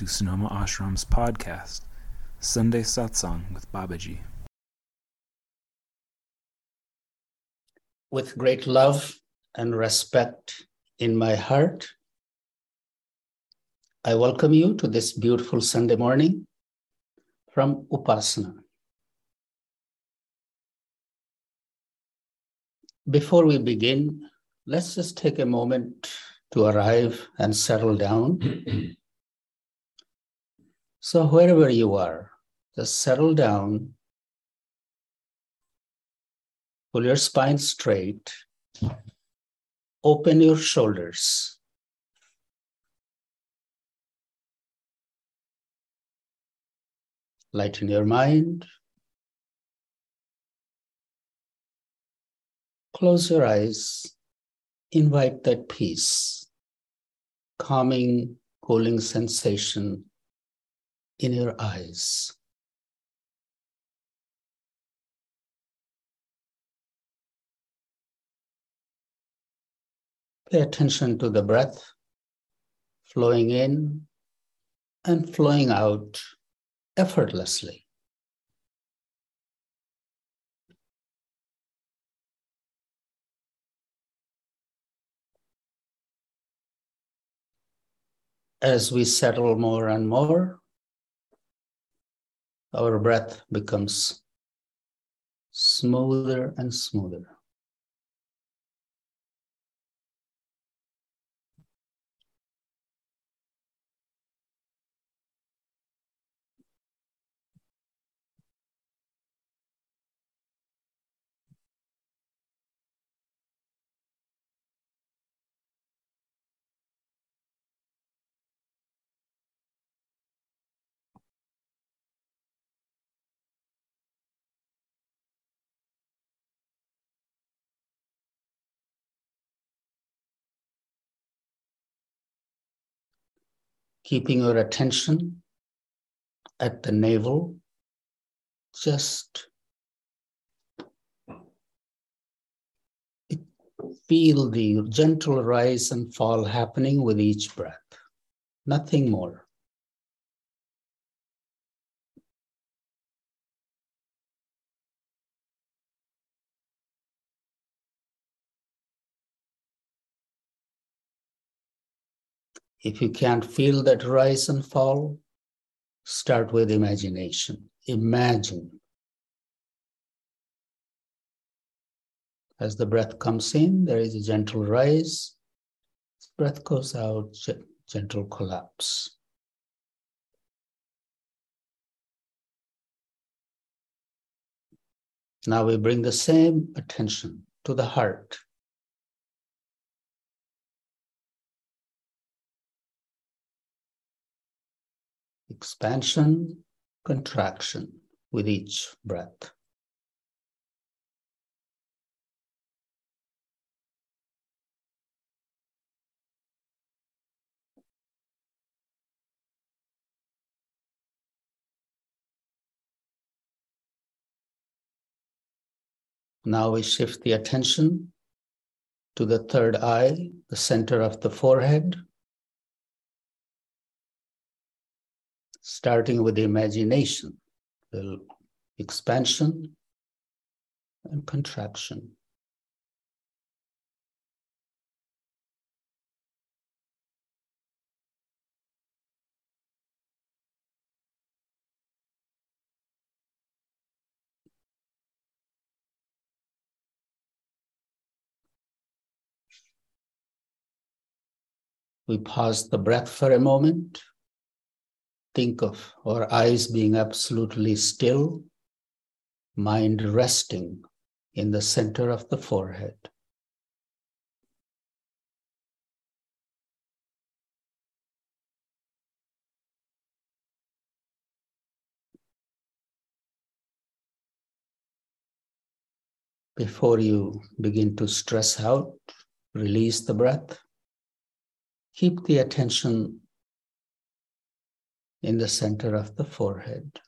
Welcome to Sonoma Ashram's podcast, Sunday Satsang with Babaji. With great love and respect in my heart, I welcome you to this beautiful Sunday morning from Upasana. Before we begin, let's just take a moment to arrive and settle down. So, wherever you are, just settle down, pull your spine straight, open your shoulders. Lighten your mind. Close your eyes. Invite that peace, calming, cooling sensation in your eyes. Pay attention to the breath flowing in and flowing out effortlessly. As we settle more and more, our breath becomes smoother and smoother. Keeping your attention at the navel, just feel the gentle rise and fall happening with each breath, nothing more. If you can't feel that rise and fall, start with imagination. Imagine. As the breath comes in, there is a gentle rise. breath goes out, gentle collapse. Now we bring the same attention to the heart. Expansion, contraction with each breath. Now we shift the attention to the third eye, the center of the forehead. Starting with the imagination, the expansion and contraction. We pause the breath for a moment think of our eyes being absolutely still, mind resting in the center of the forehead. Before you begin to stress out, release the breath. Keep the attention in the center of the forehead.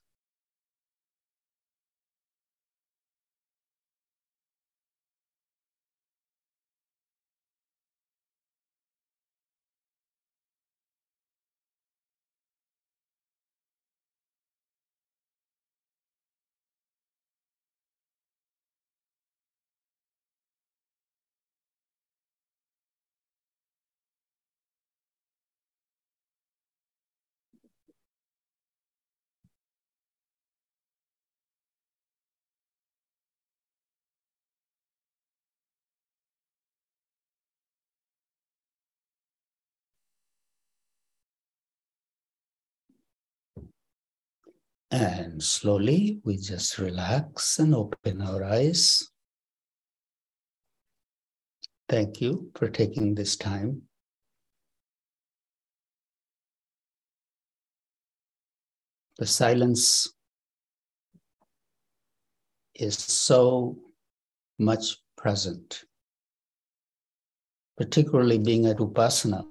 And slowly we just relax and open our eyes. Thank you for taking this time. The silence is so much present, particularly being at Upasana.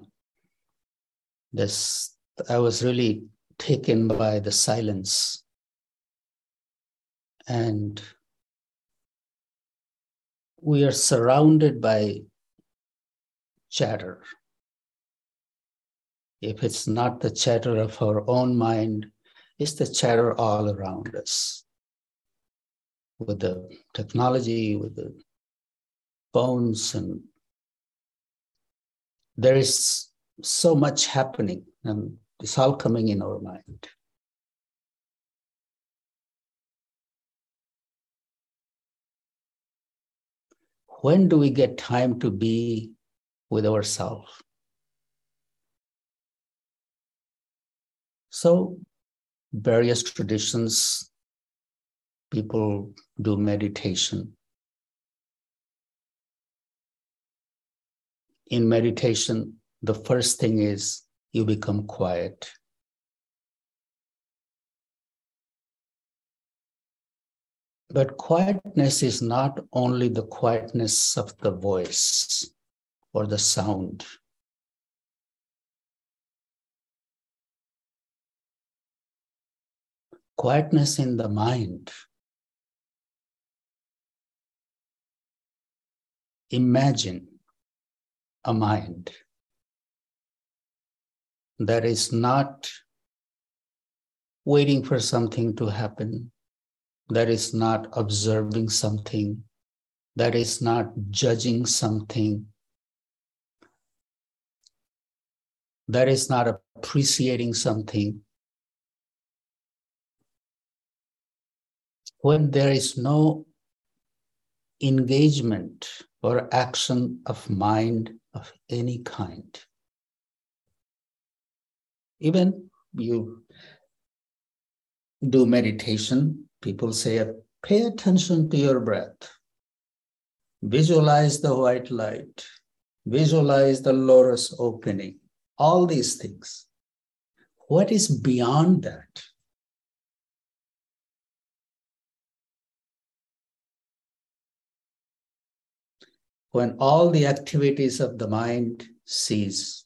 This, I was really taken by the silence. And we are surrounded by chatter. If it's not the chatter of our own mind, it's the chatter all around us. With the technology, with the phones, and there is so much happening. And it's all coming in our mind. When do we get time to be with ourselves? So, various traditions, people do meditation. In meditation, the first thing is you become quiet. But quietness is not only the quietness of the voice or the sound. Quietness in the mind. Imagine a mind that is not waiting for something to happen, that is not observing something, that is not judging something, that is not appreciating something. When there is no engagement or action of mind of any kind, even you do meditation, people say, pay attention to your breath. Visualize the white light. Visualize the lotus opening. All these things. What is beyond that? When all the activities of the mind cease,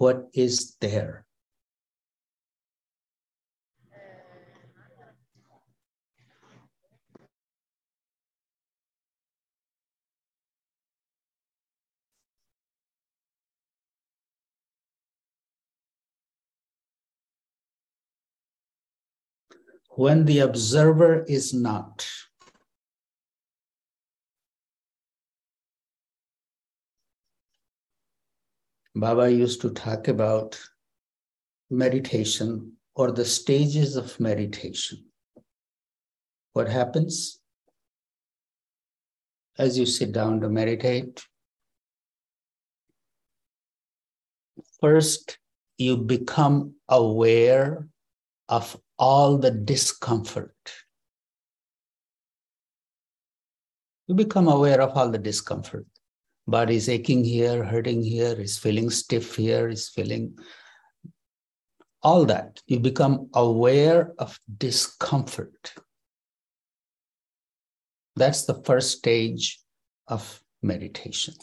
what is there. When the observer is not, Baba used to talk about meditation or the stages of meditation. What happens as you sit down to meditate? First, you become aware of all the discomfort. You become aware of all the discomfort body is aching here, hurting here, is feeling stiff here, is feeling all that. You become aware of discomfort. That's the first stage of meditation.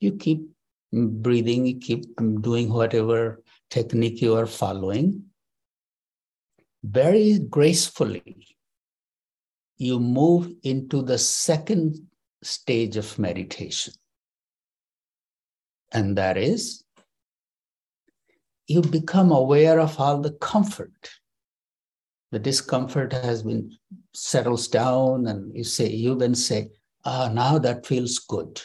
You keep breathing, you keep doing whatever technique you are following. Very gracefully, you move into the second stage of meditation. And that is, you become aware of all the comfort. The discomfort has been settles down, and you say, you then say, ah, now that feels good.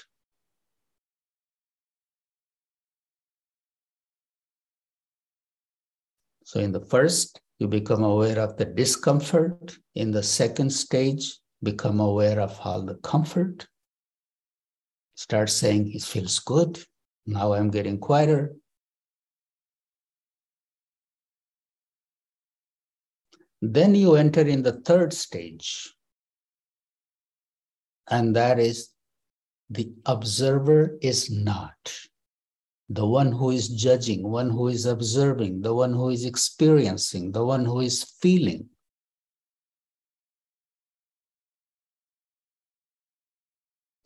So in the first, you become aware of the discomfort. In the second stage, become aware of all the comfort start saying it feels good. Now I'm getting quieter. Then you enter in the third stage, and that is the observer is not. The one who is judging, one who is observing, the one who is experiencing, the one who is feeling.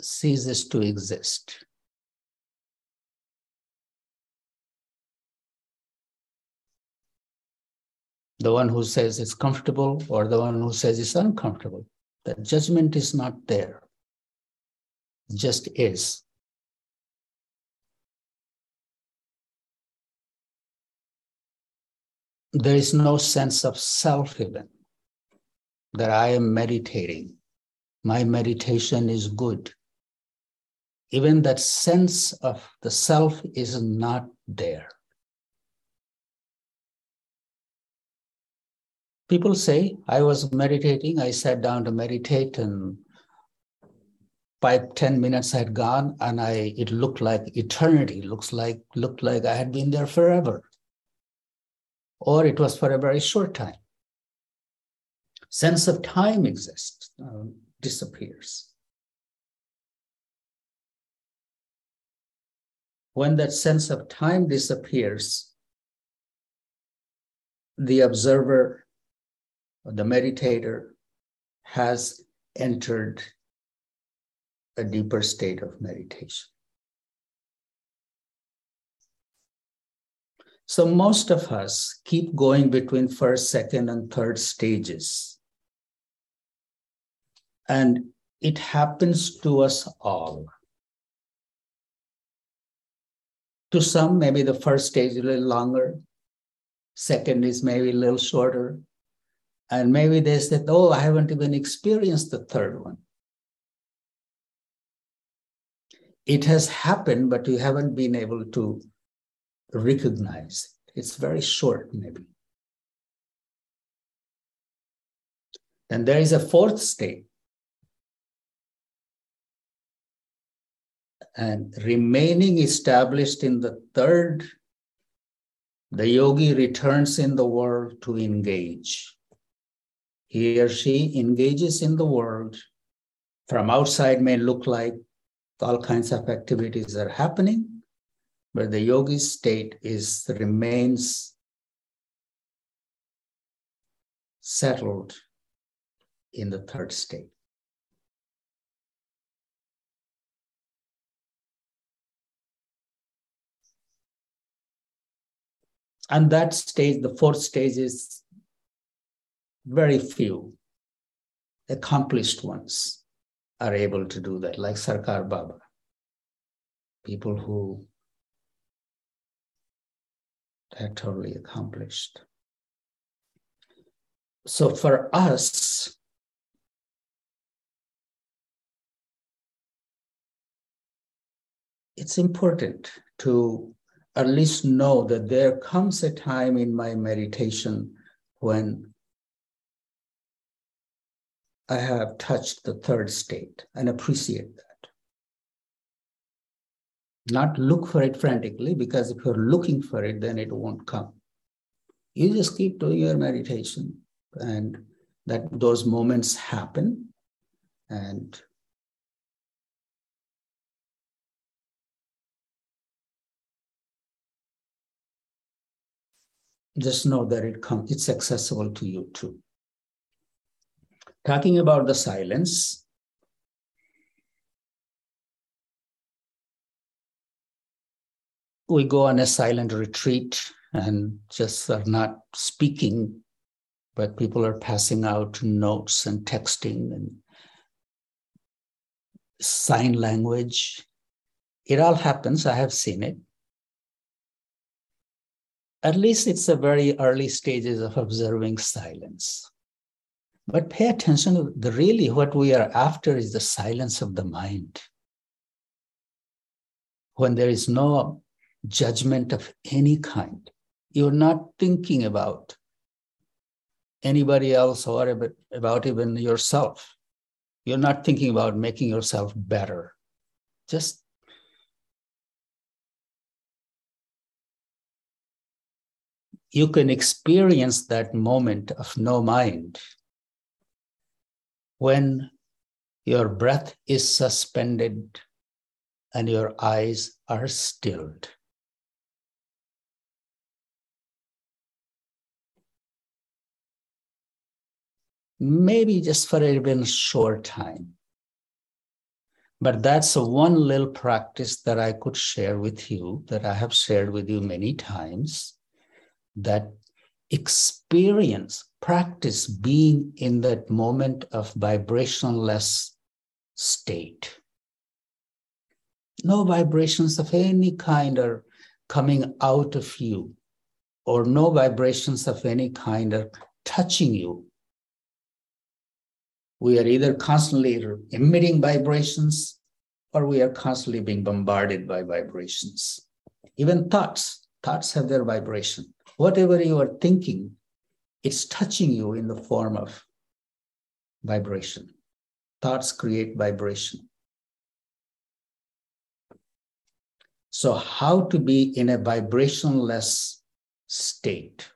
Ceases to exist. The one who says it's comfortable or the one who says it's uncomfortable. That judgment is not there just is. There is no sense of self even that I am meditating. My meditation is good. Even that sense of the self is not there. People say, I was meditating, I sat down to meditate, and five ten minutes had gone and i it looked like eternity. Looks like looked like i had been there forever. Or it was for a very short time. Sense of time exists uh, disappears when that sense of time disappears the observer the meditator has entered a deeper state of meditation. So most of us keep going between first, second, and third stages. And it happens to us all. To some, maybe the first stage is a little longer, second is maybe a little shorter. And maybe they said, Oh, I haven't even experienced the third one. it has happened, but you haven't been able to recognize. It's very short, maybe. And there is a fourth state. And remaining established in the third, the yogi returns in the world to engage. He or she engages in the world. From outside may look like all kinds of activities are happening, but the yogi state is remains settled in the third state. And that stage, the fourth stage, is very few accomplished ones are able to do that, like Sarkar Baba. People who are totally accomplished. So for us, it's important to at least know that there comes a time in my meditation when I have touched the third state and appreciate that. Not look for it frantically, because if you're looking for it, then it won't come. You just keep doing your meditation, and that those moments happen, and just know that it comes, it's accessible to you too talking about the silence. We go on a silent retreat and just are not speaking, but people are passing out notes and texting and sign language. It all happens. I have seen it. At least it's the very early stages of observing silence. But pay attention, the really what we are after is the silence of the mind. When there is no judgment of any kind, you're not thinking about anybody else or about even yourself. You're not thinking about making yourself better. Just you can experience that moment of no mind when your breath is suspended and your eyes are stilled. Maybe just for even a short time. But that's one little practice that I could share with you, that I have shared with you many times, that experience, practice being in that moment of vibrationless state. No vibrations of any kind are coming out of you, or no vibrations of any kind are touching you we are either constantly emitting vibrations or we are constantly being bombarded by vibrations. Even thoughts, thoughts have their vibration. Whatever you are thinking, it's touching you in the form of vibration. Thoughts create vibration. So, how to be in a vibrationless state?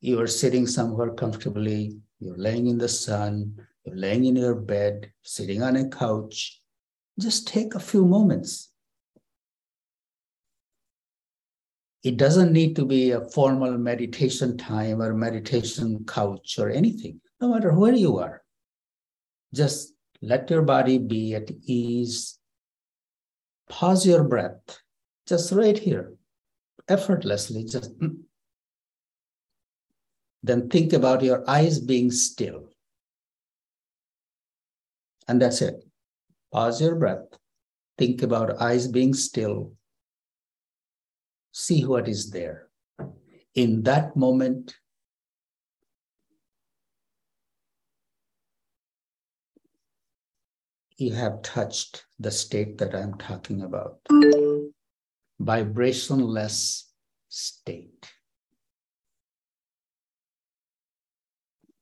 you are sitting somewhere comfortably, you're laying in the sun, you're laying in your bed, sitting on a couch, just take a few moments. It doesn't need to be a formal meditation time or meditation couch or anything, no matter where you are. Just let your body be at ease. Pause your breath, just right here, effortlessly, just mm, then think about your eyes being still. And that's it. Pause your breath. Think about eyes being still. See what is there. In that moment, you have touched the state that I'm talking about vibrationless state.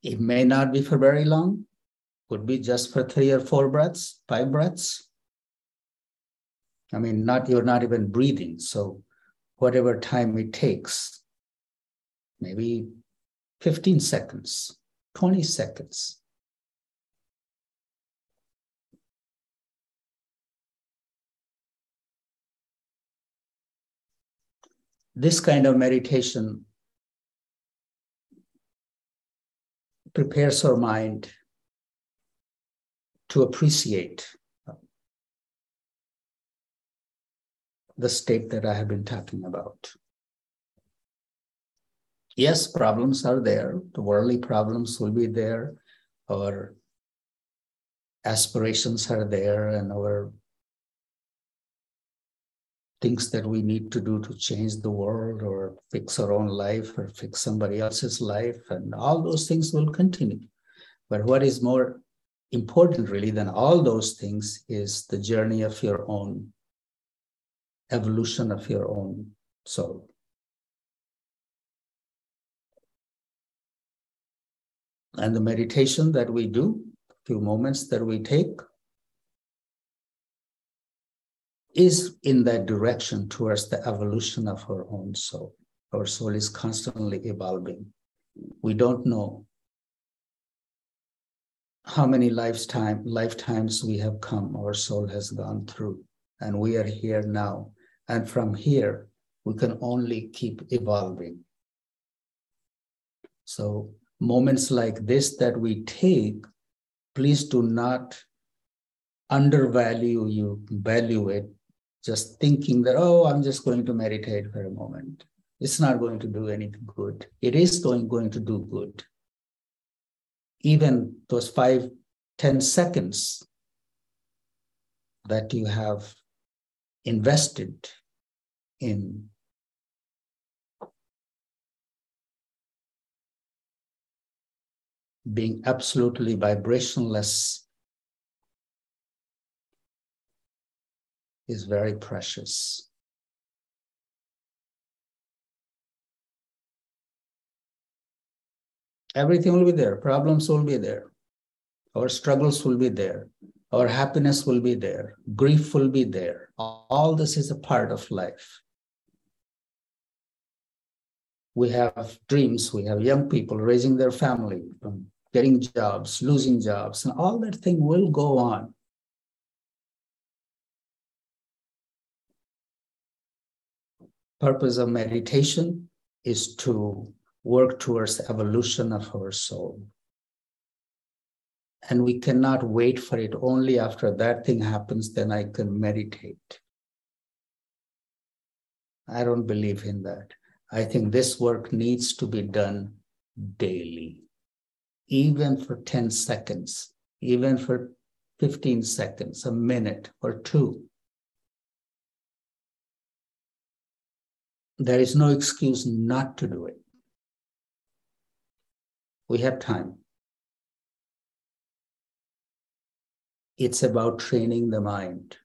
It may not be for very long, could be just for three or four breaths, five breaths. I mean, not you're not even breathing. So whatever time it takes, maybe 15 seconds, 20 seconds. This kind of meditation prepares our mind to appreciate the state that I have been talking about. Yes, problems are there. The worldly problems will be there. Our aspirations are there, and our things that we need to do to change the world or fix our own life or fix somebody else's life. And all those things will continue. But what is more important, really, than all those things is the journey of your own evolution of your own soul. And the meditation that we do, a few moments that we take, is in that direction towards the evolution of our own soul. Our soul is constantly evolving. We don't know how many lifetime, lifetimes we have come, our soul has gone through, and we are here now. And from here, we can only keep evolving. So, moments like this that we take, please do not undervalue you, value it just thinking that, oh, I'm just going to meditate for a moment. It's not going to do anything good. It is going, going to do good. Even those five, ten seconds that you have invested in being absolutely vibrationless is very precious. Everything will be there, problems will be there, our struggles will be there. our happiness will be there, grief will be there. All this is a part of life. We have dreams, we have young people raising their family, getting jobs, losing jobs, and all that thing will go on. Purpose of meditation is to work towards evolution of our soul and we cannot wait for it. Only after that thing happens, then I can meditate. I don't believe in that. I think this work needs to be done daily, even for 10 seconds, even for 15 seconds, a minute or two. There is no excuse not to do it. We have time. it's about training the mind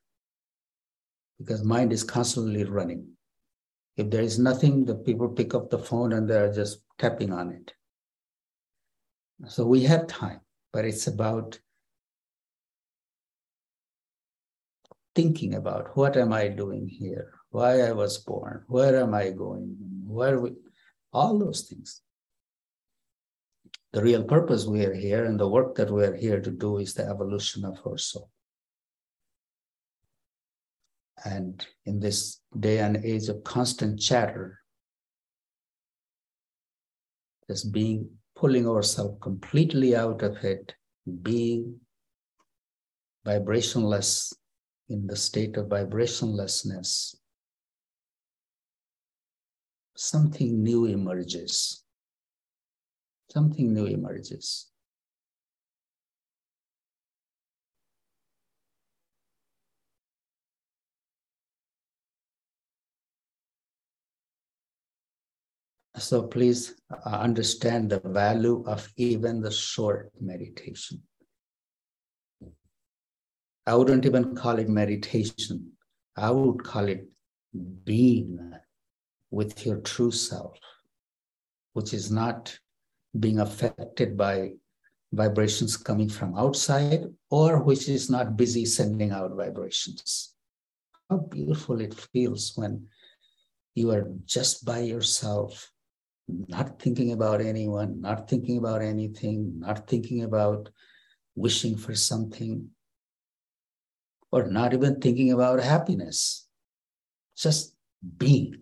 because mind is constantly running if there is nothing the people pick up the phone and they're just tapping on it. So we have time but it's about thinking about what am i doing here? Why i was born? Where am i going? Where we all those things. The real purpose we are here and the work that we are here to do is the evolution of our soul. And in this day and age of constant chatter, just being pulling ourselves completely out of it, being vibrationless in the state of vibrationlessness, something new emerges something new emerges. So please uh, understand the value of even the short meditation. I wouldn't even call it meditation. I would call it being with your true self, which is not being affected by vibrations coming from outside or which is not busy sending out vibrations. How beautiful it feels when you are just by yourself, not thinking about anyone, not thinking about anything, not thinking about wishing for something, or not even thinking about happiness, just being.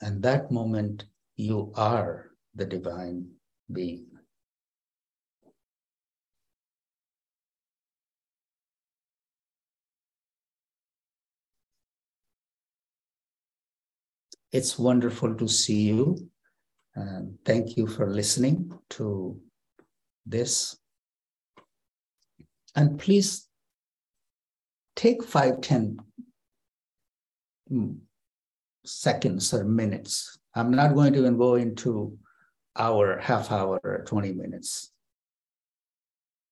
And that moment, you are the divine being. It's wonderful to see you. And thank you for listening to this. And please take five, ten mm, seconds or minutes. I'm not going to even go into hour, half hour, or 20 minutes.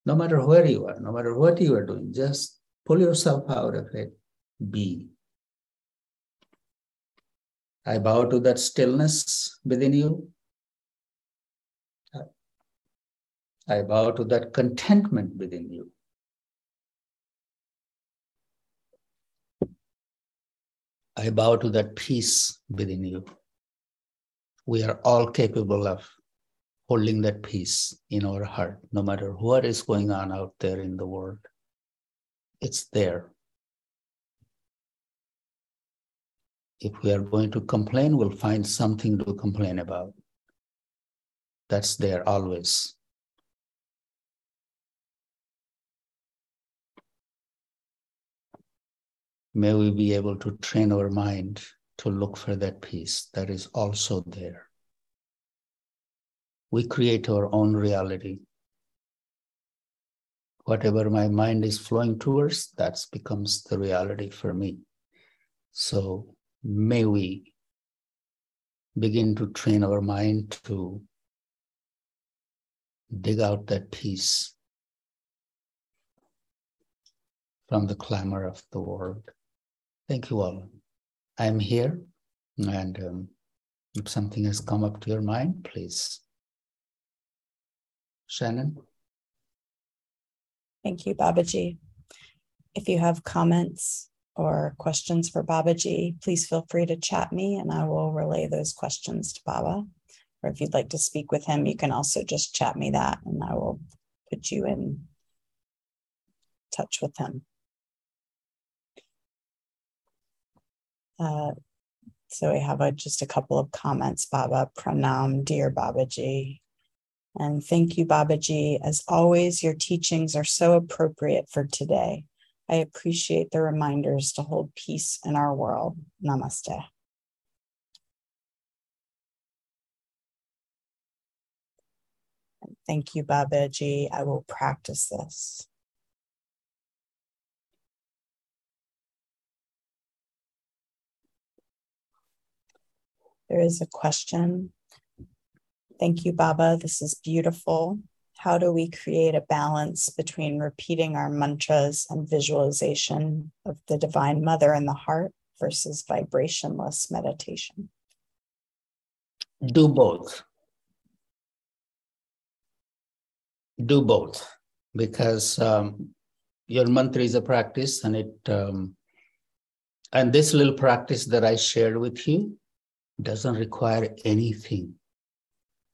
No matter where you are, no matter what you are doing, just pull yourself out of it. Be. I bow to that stillness within you. I bow to that contentment within you. I bow to that peace within you we are all capable of holding that peace in our heart, no matter what is going on out there in the world. It's there. If we are going to complain, we'll find something to complain about. That's there always. May we be able to train our mind to look for that peace that is also there. We create our own reality. Whatever my mind is flowing towards, that becomes the reality for me. So may we begin to train our mind to dig out that peace from the clamor of the world. Thank you all. I'm here, and um, if something has come up to your mind, please. Shannon? Thank you, Babaji. If you have comments or questions for Baba Babaji, please feel free to chat me and I will relay those questions to Baba. Or if you'd like to speak with him, you can also just chat me that and I will put you in touch with him. Uh, so we have a, just a couple of comments, Baba. Pranam, dear Babaji. And thank you, Babaji. As always, your teachings are so appropriate for today. I appreciate the reminders to hold peace in our world. Namaste. Thank you, Babaji. I will practice this. There is a question. Thank you, Baba. This is beautiful. How do we create a balance between repeating our mantras and visualization of the Divine Mother in the heart versus vibrationless meditation? Do both. Do both because um, your mantra is a practice and it um, and this little practice that I shared with you doesn't require anything.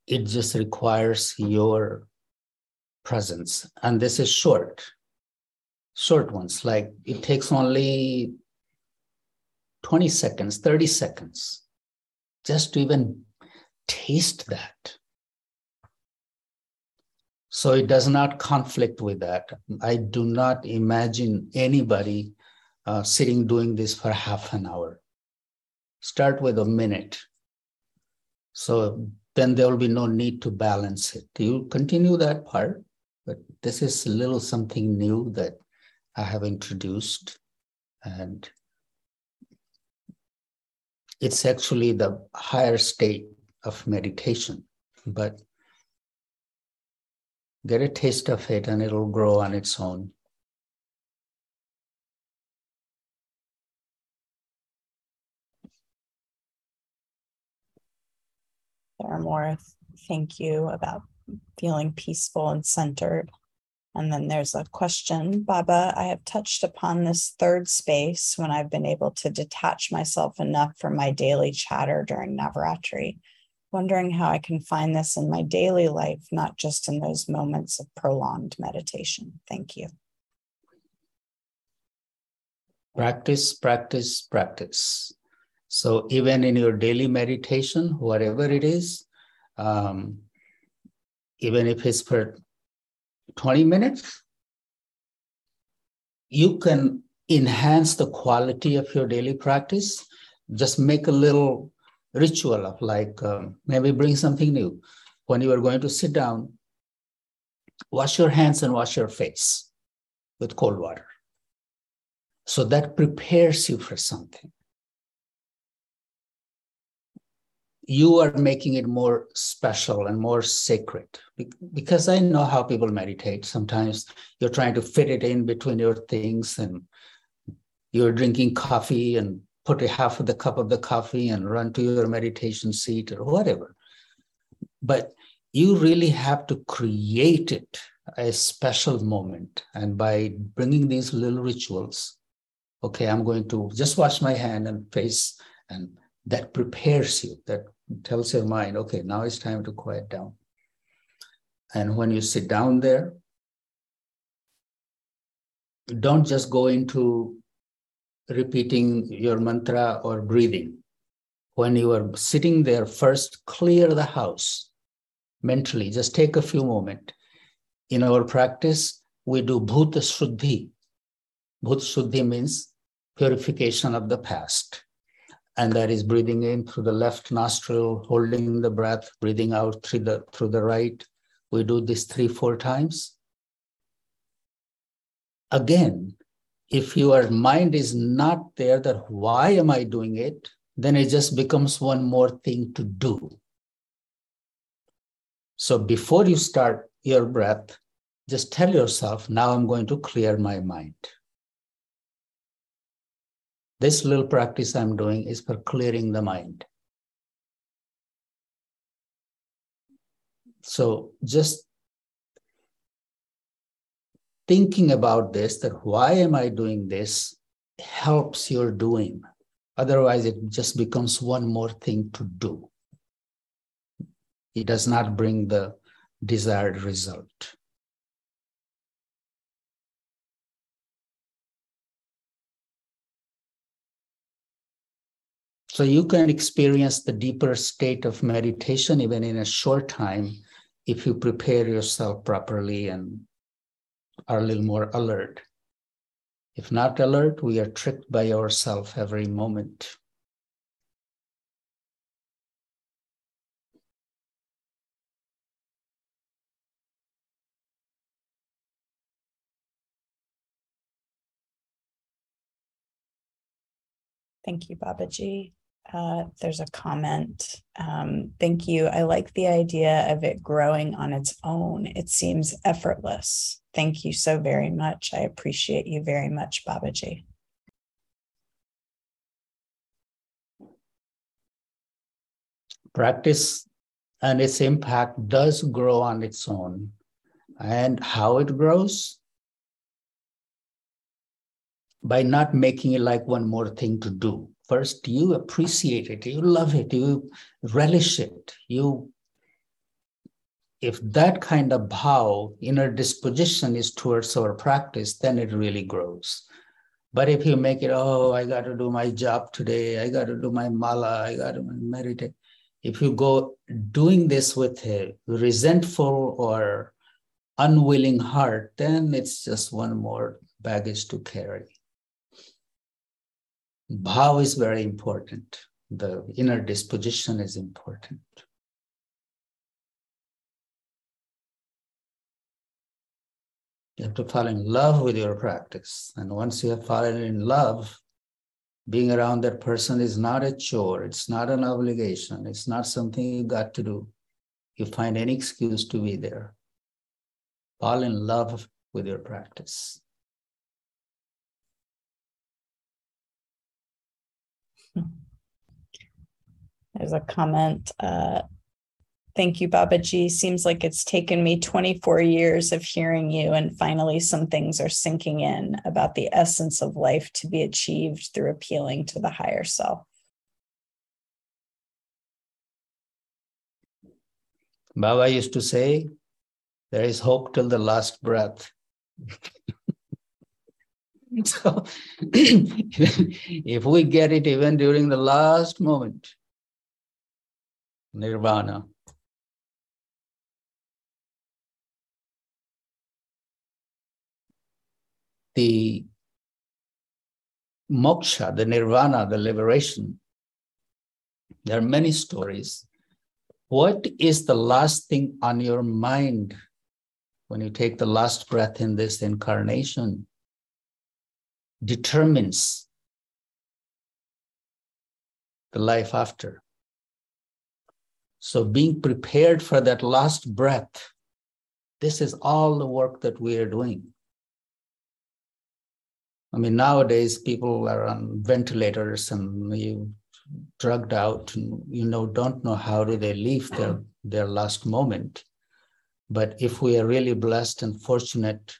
It just requires your presence. And this is short, short ones. Like it takes only 20 seconds, 30 seconds just to even taste that. So it does not conflict with that. I do not imagine anybody uh, sitting doing this for half an hour start with a minute. So then there will be no need to balance it. You continue that part, this is a little something new that I have introduced. And it's actually the higher state of meditation, but get a taste of it and it'll grow on its own. There are more thank you about feeling peaceful and centered. And then there's a question, Baba. I have touched upon this third space when I've been able to detach myself enough from my daily chatter during Navaratri. Wondering how I can find this in my daily life, not just in those moments of prolonged meditation. Thank you. Practice, practice, practice. So even in your daily meditation, whatever it is, um, even if it's for 20 minutes, you can enhance the quality of your daily practice. Just make a little ritual of like um, maybe bring something new. When you are going to sit down, wash your hands and wash your face with cold water. So that prepares you for something. You are making it more special and more sacred. Because i know how people meditate. Sometimes you're trying to fit it in between your things and you're drinking coffee and put a half of the cup of the coffee and run to your meditation seat or whatever. But you really have to create it a special moment. And by bringing these little rituals okay i'm going to just wash my hand and face and that prepares you that tells your mind, okay, now it's time to quiet down. And when you sit down there, don't just go into repeating your mantra or breathing. When you are sitting there, first clear the house mentally. Just take a few moments. In our practice, we do bhuta shuddhi. Bhuta shuddhi means purification of the past and that is breathing in through the left nostril, holding the breath, breathing out through the through the right. We do this three, four times. Again, if your mind is not there, that why am I doing it? Then it just becomes one more thing to do. So before you start your breath, just tell yourself, now I'm going to clear my mind. This little practice I'm doing is for clearing the mind. So just thinking about this, that why am I doing this, helps your doing. Otherwise, it just becomes one more thing to do. It does not bring the desired result. So you can experience the deeper state of meditation even in a short time if you prepare yourself properly and are a little more alert. If not alert, we are tricked by ourselves every moment. Thank you, Babaji. Uh, there's a comment. Um, thank you. I like the idea of it growing on its own. It seems effortless. Thank you so very much. I appreciate you very much, Babaji. Practice and its impact does grow on its own. And how it grows? By not making it like one more thing to do first you appreciate it? You love it? You relish it? You if that kind of bhav inner disposition is towards our practice then it really grows. But if you make it oh i got to do my job today i got to do my mala i got to meditate if you go doing this with a resentful or unwilling heart then it's just one more baggage to carry Bhav is very important. The inner disposition is important. You have to fall in love with your practice. And once you have fallen in love, being around that person is not a chore, it's not an obligation, it's not something you got to do. You find any excuse to be there. Fall in love with your practice. There's a comment. Uh, thank you, Babaji. Seems like it's taken me 24 years of hearing you, and finally, some things are sinking in about the essence of life to be achieved through appealing to the higher self. Baba used to say, There is hope till the last breath. so, if we get it even during the last moment, nirvana. The moksha, the nirvana, the liberation, there are many stories. What is the last thing on your mind when you take the last breath in this incarnation? Determines the life after. So, being prepared for that last breath, this is all the work that we are doing. I mean, nowadays people are on ventilators and you drugged out and you know don't know how do they leave their their last moment. But if we are really blessed and fortunate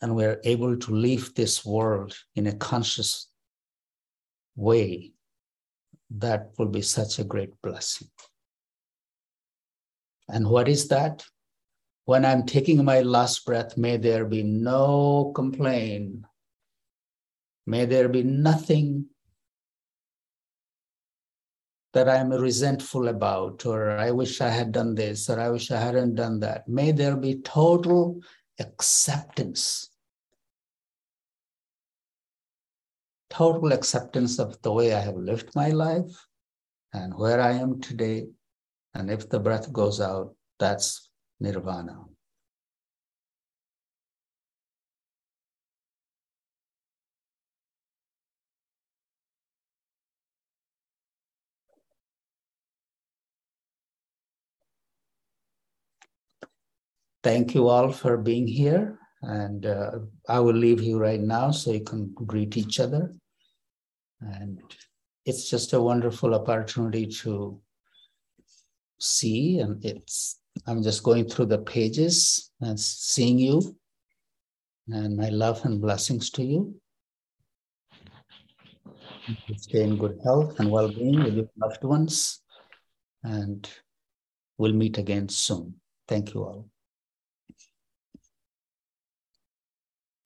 and we're able to leave this world in a conscious way, that will be such a great blessing. And what is that? When I'm taking my last breath, may there be no complaint. May there be nothing that I'm resentful about, or I wish I had done this, or I wish I hadn't done that. May there be total acceptance. Total acceptance of the way I have lived my life and where I am today and if the breath goes out, that's nirvana. Thank you all for being here. And uh, I will leave you right now so you can greet each other. And it's just a wonderful opportunity to see and it's i'm just going through the pages and seeing you And my love and blessings to you. Stay in good health and well being with your loved ones. And we'll meet again soon. Thank you all.